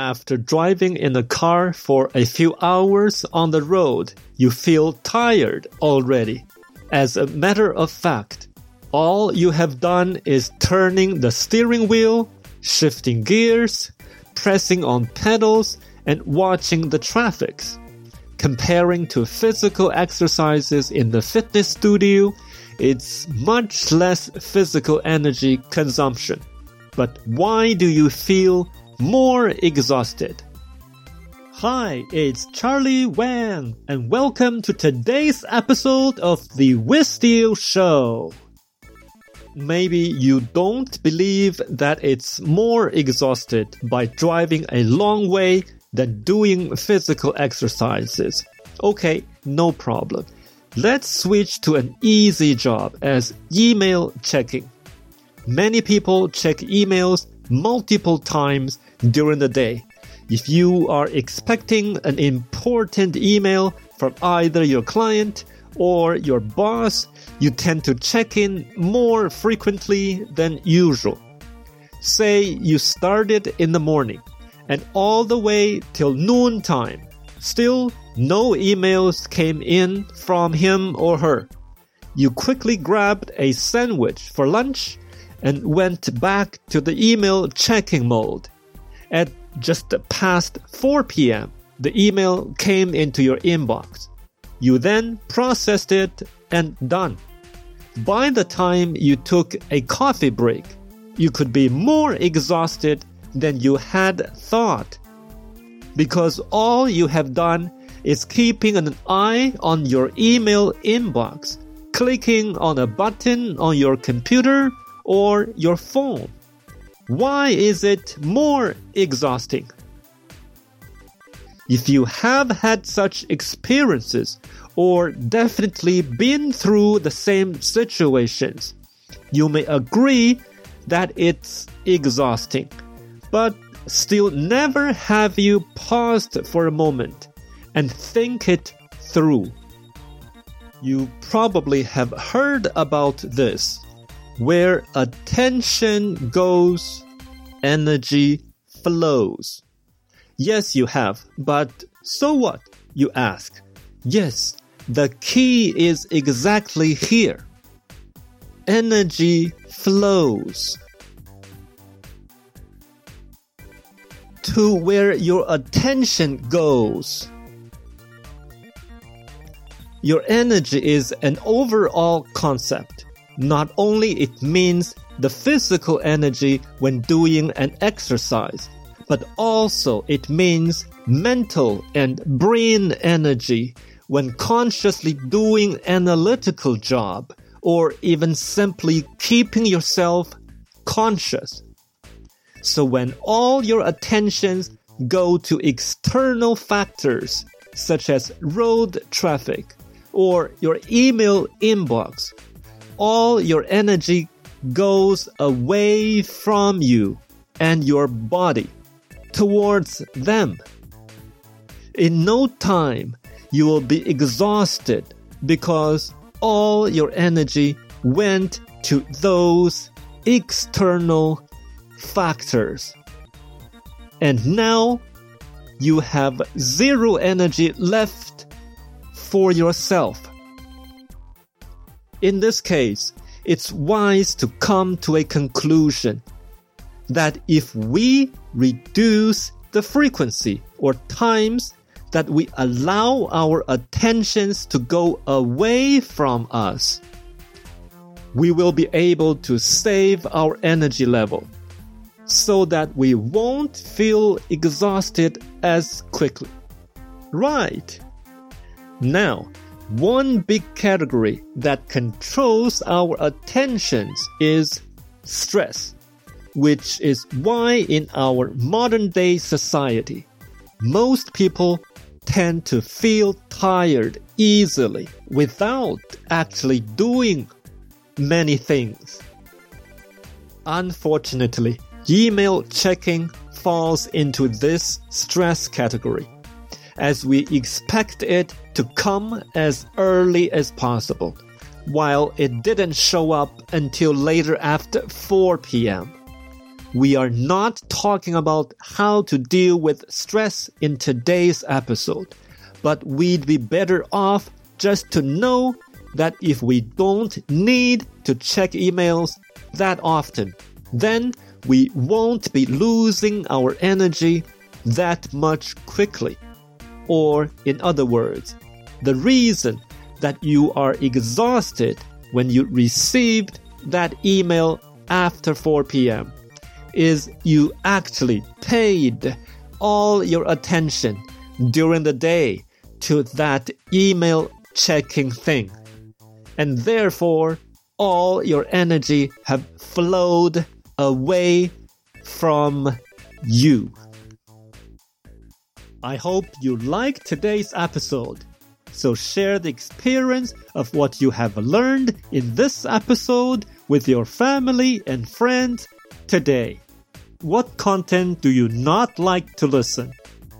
After driving in a car for a few hours on the road, you feel tired already. As a matter of fact, all you have done is turning the steering wheel, shifting gears, pressing on pedals, and watching the traffics. Comparing to physical exercises in the fitness studio, it's much less physical energy consumption. But why do you feel more exhausted? Hi, it's Charlie Wang, and welcome to today's episode of The Wissteel Show. Maybe you don't believe that it's more exhausted by driving a long way than doing physical exercises. Okay, no problem. Let's switch to an easy job as email checking. Many people check emails multiple times during the day. If you are expecting an important email from either your client or your boss, you tend to check in more frequently than usual. Say you started in the morning and all the way till noontime. Still, no emails came in from him or her. You quickly grabbed a sandwich for lunch and went back to the email checking mode. At just past 4 p.m., the email came into your inbox. You then processed it and done. By the time you took a coffee break, you could be more exhausted than you had thought. Because all you have done is keeping an eye on your email inbox, clicking on a button on your computer or your phone. Why is it more exhausting? If you have had such experiences or definitely been through the same situations, you may agree that it's exhausting. But still, never have you paused for a moment and think it through. You probably have heard about this. Where attention goes, energy flows. Yes, you have, but so what? You ask. Yes, the key is exactly here. Energy flows. To where your attention goes. Your energy is an overall concept. Not only it means the physical energy when doing an exercise, but also it means mental and brain energy when consciously doing analytical job or even simply keeping yourself conscious. So when all your attentions go to external factors such as road traffic, or your email inbox, all your energy goes away from you and your body towards them. In no time, you will be exhausted because all your energy went to those external factors. And now you have zero energy left for yourself. In this case, it's wise to come to a conclusion that if we reduce the frequency or times that we allow our attentions to go away from us, we will be able to save our energy level so that we won't feel exhausted as quickly. Right. Now, one big category that controls our attentions is stress, which is why in our modern day society, most people tend to feel tired easily without actually doing many things. Unfortunately, email checking falls into this stress category as we expect it to come as early as possible, while it didn't show up until later after 4 p.m. we are not talking about how to deal with stress in today's episode, but we'd be better off just to know that if we don't need to check emails that often, then we won't be losing our energy that much quickly. Or, in other words, the reason that you are exhausted when you received that email after 4 p.m. is you actually paid all your attention during the day to that email checking thing. And therefore, all your energy have flowed away from you. I hope you liked today's episode. So share the experience of what you have learned in this episode with your family and friends today. What content do you not like to listen?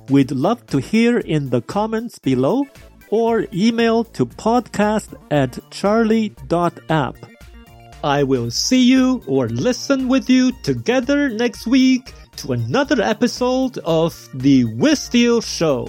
We'd love to hear in the comments below or email to podcast at charlie.app. I will see you or listen with you together next week to another episode of The Wissteel Show.